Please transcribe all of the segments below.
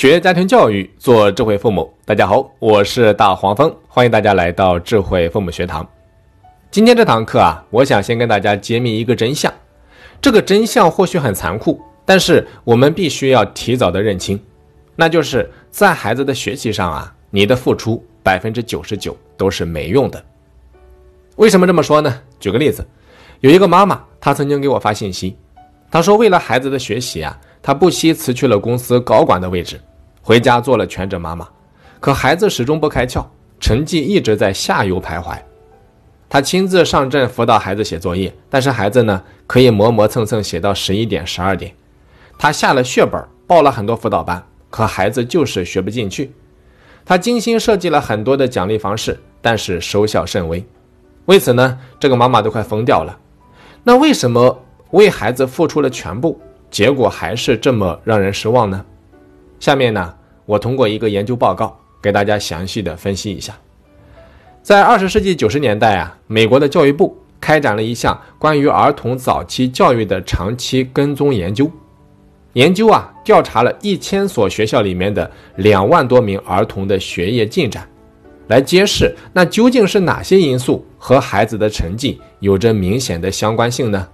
学家庭教育，做智慧父母。大家好，我是大黄蜂，欢迎大家来到智慧父母学堂。今天这堂课啊，我想先跟大家揭秘一个真相。这个真相或许很残酷，但是我们必须要提早的认清，那就是在孩子的学习上啊，你的付出百分之九十九都是没用的。为什么这么说呢？举个例子，有一个妈妈，她曾经给我发信息，她说为了孩子的学习啊。她不惜辞去了公司高管的位置，回家做了全职妈妈。可孩子始终不开窍，成绩一直在下游徘徊。他亲自上阵辅导孩子写作业，但是孩子呢，可以磨磨蹭蹭写到十一点、十二点。他下了血本，报了很多辅导班，可孩子就是学不进去。他精心设计了很多的奖励方式，但是收效甚微。为此呢，这个妈妈都快疯掉了。那为什么为孩子付出了全部？结果还是这么让人失望呢？下面呢，我通过一个研究报告给大家详细的分析一下。在二十世纪九十年代啊，美国的教育部开展了一项关于儿童早期教育的长期跟踪研究。研究啊，调查了一千所学校里面的两万多名儿童的学业进展，来揭示那究竟是哪些因素和孩子的成绩有着明显的相关性呢？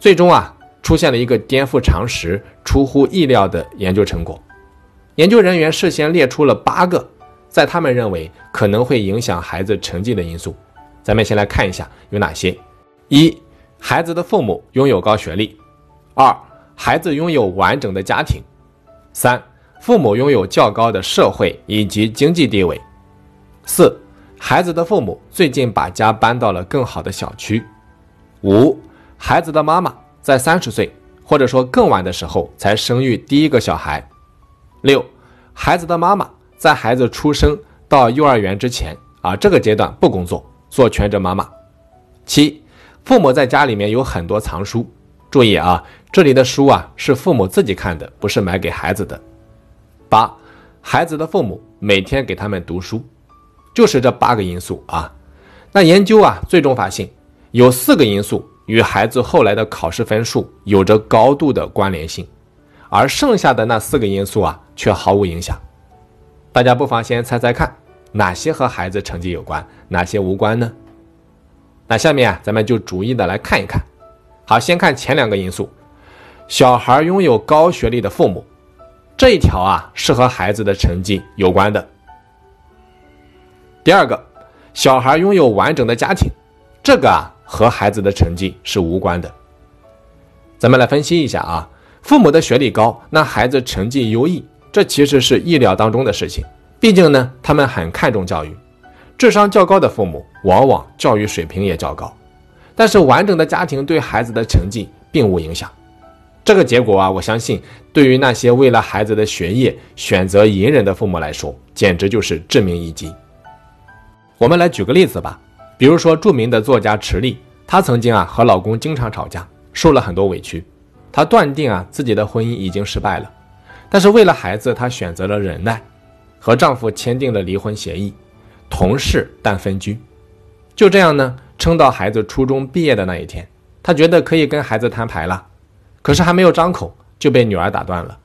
最终啊。出现了一个颠覆常识、出乎意料的研究成果。研究人员事先列出了八个，在他们认为可能会影响孩子成绩的因素。咱们先来看一下有哪些：一、孩子的父母拥有高学历；二、孩子拥有完整的家庭；三、父母拥有较高的社会以及经济地位；四、孩子的父母最近把家搬到了更好的小区；五、孩子的妈妈。在三十岁或者说更晚的时候才生育第一个小孩。六，孩子的妈妈在孩子出生到幼儿园之前啊，这个阶段不工作，做全职妈妈。七，父母在家里面有很多藏书。注意啊，这里的书啊是父母自己看的，不是买给孩子的。八，孩子的父母每天给他们读书，就是这八个因素啊。那研究啊，最终发现有四个因素。与孩子后来的考试分数有着高度的关联性，而剩下的那四个因素啊，却毫无影响。大家不妨先猜猜看，哪些和孩子成绩有关，哪些无关呢？那下面啊，咱们就逐一的来看一看。好，先看前两个因素，小孩拥有高学历的父母，这一条啊，是和孩子的成绩有关的。第二个，小孩拥有完整的家庭，这个啊。和孩子的成绩是无关的。咱们来分析一下啊，父母的学历高，那孩子成绩优异，这其实是意料当中的事情。毕竟呢，他们很看重教育，智商较高的父母往往教育水平也较高。但是完整的家庭对孩子的成绩并无影响。这个结果啊，我相信对于那些为了孩子的学业选择隐忍的父母来说，简直就是致命一击。我们来举个例子吧。比如说，著名的作家池莉，她曾经啊和老公经常吵架，受了很多委屈。她断定啊自己的婚姻已经失败了，但是为了孩子，她选择了忍耐，和丈夫签订了离婚协议，同事但分居。就这样呢，撑到孩子初中毕业的那一天，她觉得可以跟孩子摊牌了。可是还没有张口，就被女儿打断了。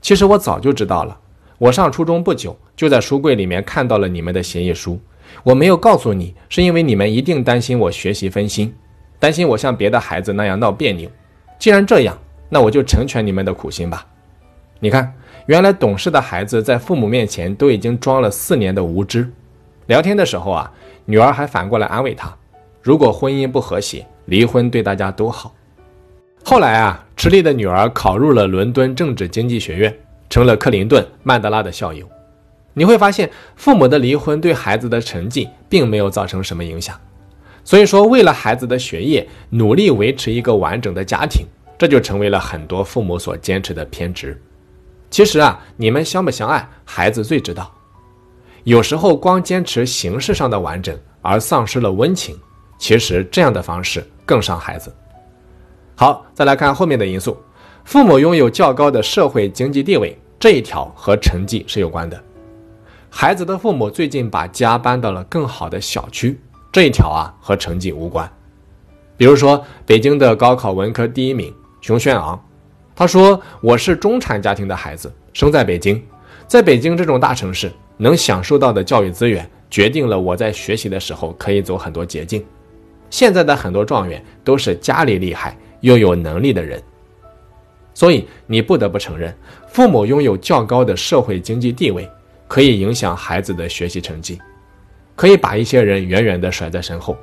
其实我早就知道了，我上初中不久，就在书柜里面看到了你们的协议书。我没有告诉你，是因为你们一定担心我学习分心，担心我像别的孩子那样闹别扭。既然这样，那我就成全你们的苦心吧。你看，原来懂事的孩子在父母面前都已经装了四年的无知。聊天的时候啊，女儿还反过来安慰他：如果婚姻不和谐，离婚对大家都好。后来啊，池莉的女儿考入了伦敦政治经济学院，成了克林顿、曼德拉的校友。你会发现，父母的离婚对孩子的成绩并没有造成什么影响。所以说，为了孩子的学业，努力维持一个完整的家庭，这就成为了很多父母所坚持的偏执。其实啊，你们相不相爱，孩子最知道。有时候光坚持形式上的完整，而丧失了温情，其实这样的方式更伤孩子。好，再来看后面的因素，父母拥有较高的社会经济地位，这一条和成绩是有关的。孩子的父母最近把家搬到了更好的小区，这一条啊和成绩无关。比如说，北京的高考文科第一名熊轩昂，他说：“我是中产家庭的孩子，生在北京，在北京这种大城市，能享受到的教育资源，决定了我在学习的时候可以走很多捷径。现在的很多状元都是家里厉害又有能力的人，所以你不得不承认，父母拥有较高的社会经济地位，可以影响孩子的学习成绩，可以把一些人远远地甩在身后，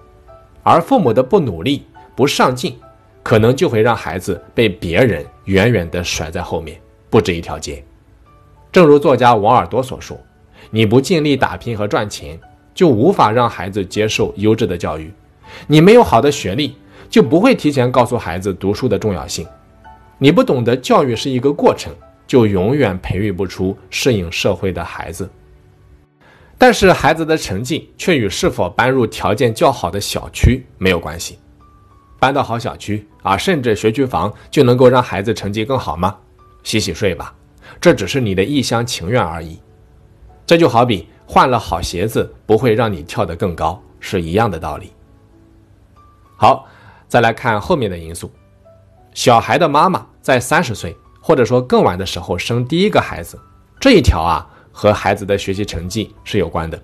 而父母的不努力、不上进，可能就会让孩子被别人远远地甩在后面，不止一条街。正如作家王尔多所说：“你不尽力打拼和赚钱，就无法让孩子接受优质的教育。你没有好的学历，就不会提前告诉孩子读书的重要性。你不懂得教育是一个过程，就永远培育不出适应社会的孩子。但是，孩子的成绩却与是否搬入条件较好的小区没有关系。搬到好小区啊，甚至学区房，就能够让孩子成绩更好吗？洗洗睡吧。”这只是你的一厢情愿而已，这就好比换了好鞋子不会让你跳得更高是一样的道理。好，再来看后面的因素，小孩的妈妈在三十岁或者说更晚的时候生第一个孩子，这一条啊和孩子的学习成绩是有关的。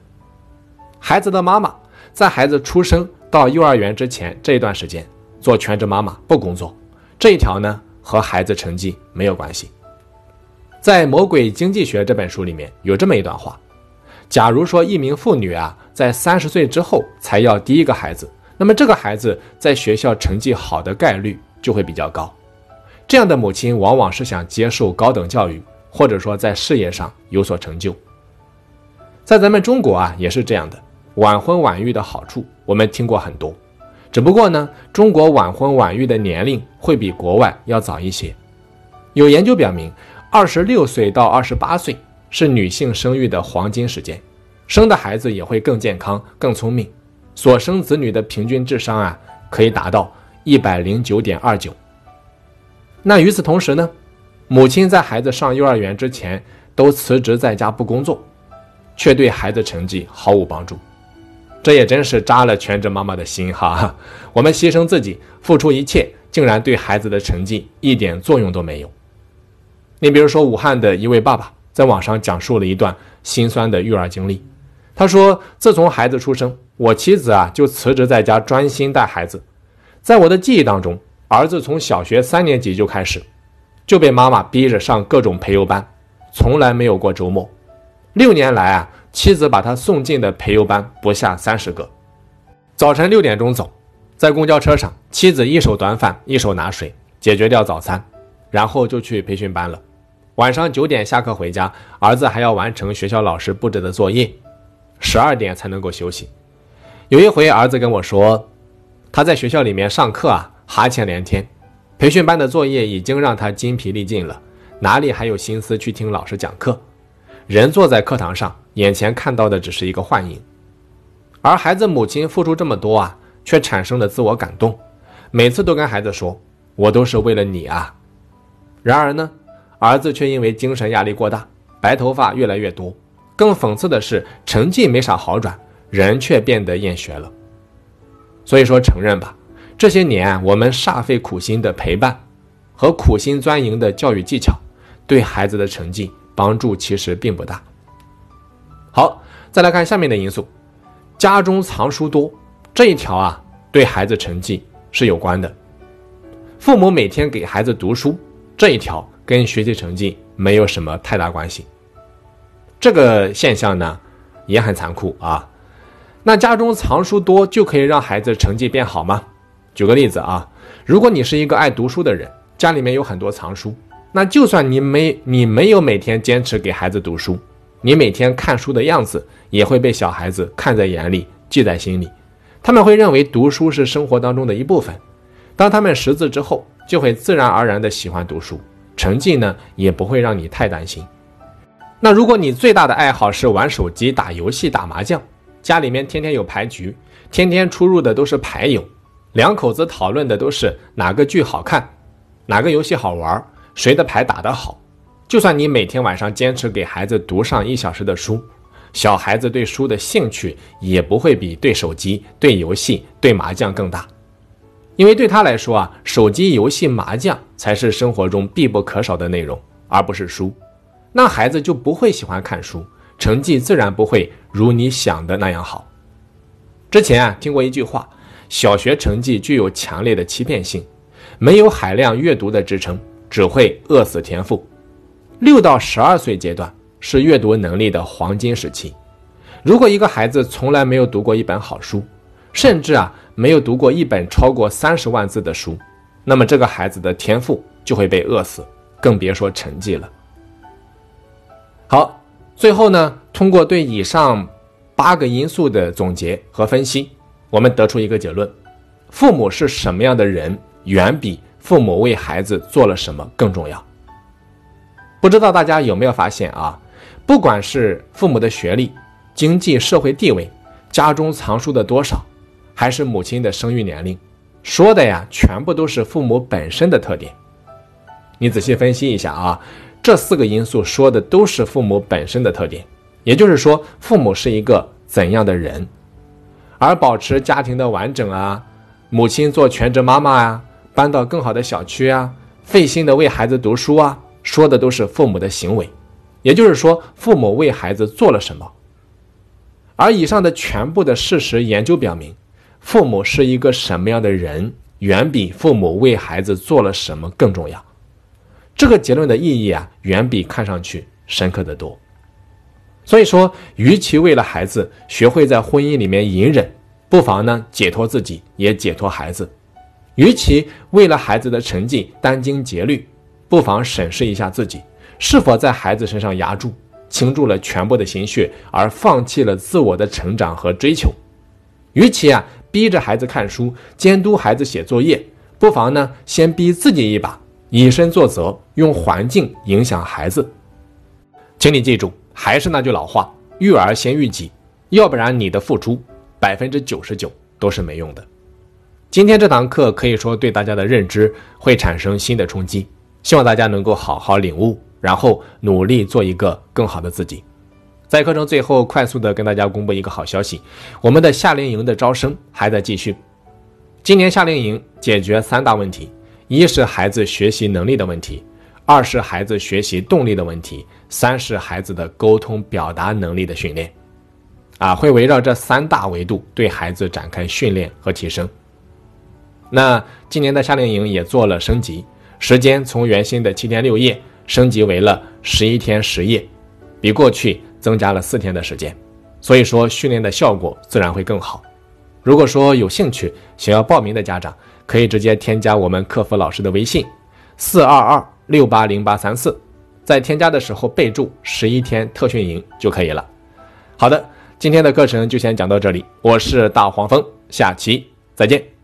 孩子的妈妈在孩子出生到幼儿园之前这一段时间做全职妈妈不工作，这一条呢和孩子成绩没有关系。在《魔鬼经济学》这本书里面有这么一段话：，假如说一名妇女啊，在三十岁之后才要第一个孩子，那么这个孩子在学校成绩好的概率就会比较高。这样的母亲往往是想接受高等教育，或者说在事业上有所成就。在咱们中国啊，也是这样的，晚婚晚育的好处我们听过很多，只不过呢，中国晚婚晚育的年龄会比国外要早一些。有研究表明。二十六岁到二十八岁是女性生育的黄金时间，生的孩子也会更健康、更聪明，所生子女的平均智商啊可以达到一百零九点二九。那与此同时呢，母亲在孩子上幼儿园之前都辞职在家不工作，却对孩子成绩毫无帮助，这也真是扎了全职妈妈的心哈。我们牺牲自己，付出一切，竟然对孩子的成绩一点作用都没有。你比如说，武汉的一位爸爸在网上讲述了一段心酸的育儿经历。他说：“自从孩子出生，我妻子啊就辞职在家专心带孩子。在我的记忆当中，儿子从小学三年级就开始，就被妈妈逼着上各种培优班，从来没有过周末。六年来啊，妻子把他送进的培优班不下三十个。早晨六点钟走，在公交车上，妻子一手端饭，一手拿水，解决掉早餐，然后就去培训班了。”晚上九点下课回家，儿子还要完成学校老师布置的作业，十二点才能够休息。有一回，儿子跟我说，他在学校里面上课啊，哈欠连天，培训班的作业已经让他筋疲力尽了，哪里还有心思去听老师讲课？人坐在课堂上，眼前看到的只是一个幻影，而孩子母亲付出这么多啊，却产生了自我感动，每次都跟孩子说：“我都是为了你啊。”然而呢？儿子却因为精神压力过大，白头发越来越多。更讽刺的是，成绩没啥好转，人却变得厌学了。所以说，承认吧，这些年我们煞费苦心的陪伴和苦心钻营的教育技巧，对孩子的成绩帮助其实并不大。好，再来看下面的因素，家中藏书多这一条啊，对孩子成绩是有关的。父母每天给孩子读书这一条。跟学习成绩没有什么太大关系，这个现象呢也很残酷啊。那家中藏书多就可以让孩子成绩变好吗？举个例子啊，如果你是一个爱读书的人，家里面有很多藏书，那就算你没你没有每天坚持给孩子读书，你每天看书的样子也会被小孩子看在眼里，记在心里。他们会认为读书是生活当中的一部分，当他们识字之后，就会自然而然的喜欢读书。成绩呢也不会让你太担心。那如果你最大的爱好是玩手机、打游戏、打麻将，家里面天天有牌局，天天出入的都是牌友，两口子讨论的都是哪个剧好看，哪个游戏好玩，谁的牌打得好。就算你每天晚上坚持给孩子读上一小时的书，小孩子对书的兴趣也不会比对手机、对游戏、对麻将更大。因为对他来说啊，手机游戏、麻将才是生活中必不可少的内容，而不是书。那孩子就不会喜欢看书，成绩自然不会如你想的那样好。之前啊听过一句话，小学成绩具有强烈的欺骗性，没有海量阅读的支撑，只会饿死天赋。六到十二岁阶段是阅读能力的黄金时期，如果一个孩子从来没有读过一本好书，甚至啊没有读过一本超过三十万字的书，那么这个孩子的天赋就会被饿死，更别说成绩了。好，最后呢，通过对以上八个因素的总结和分析，我们得出一个结论：父母是什么样的人，远比父母为孩子做了什么更重要。不知道大家有没有发现啊？不管是父母的学历、经济社会地位、家中藏书的多少，还是母亲的生育年龄，说的呀，全部都是父母本身的特点。你仔细分析一下啊，这四个因素说的都是父母本身的特点，也就是说，父母是一个怎样的人，而保持家庭的完整啊，母亲做全职妈妈呀，搬到更好的小区啊，费心的为孩子读书啊。说的都是父母的行为，也就是说，父母为孩子做了什么。而以上的全部的事实研究表明，父母是一个什么样的人，远比父母为孩子做了什么更重要。这个结论的意义啊，远比看上去深刻的多。所以说，与其为了孩子学会在婚姻里面隐忍，不妨呢解脱自己，也解脱孩子；与其为了孩子的成绩殚精竭虑。不妨审视一下自己，是否在孩子身上压住、倾注了全部的心血，而放弃了自我的成长和追求。与其啊逼着孩子看书、监督孩子写作业，不妨呢先逼自己一把，以身作则，用环境影响孩子。请你记住，还是那句老话：育儿先育己，要不然你的付出百分之九十九都是没用的。今天这堂课可以说对大家的认知会产生新的冲击。希望大家能够好好领悟，然后努力做一个更好的自己。在课程最后，快速的跟大家公布一个好消息：我们的夏令营的招生还在继续。今年夏令营解决三大问题：一是孩子学习能力的问题，二是孩子学习动力的问题，三是孩子的沟通表达能力的训练。啊，会围绕这三大维度对孩子展开训练和提升。那今年的夏令营也做了升级。时间从原先的七天六夜升级为了十一天十夜，比过去增加了四天的时间，所以说训练的效果自然会更好。如果说有兴趣想要报名的家长，可以直接添加我们客服老师的微信四二二六八零八三四，在添加的时候备注十一天特训营就可以了。好的，今天的课程就先讲到这里，我是大黄蜂，下期再见。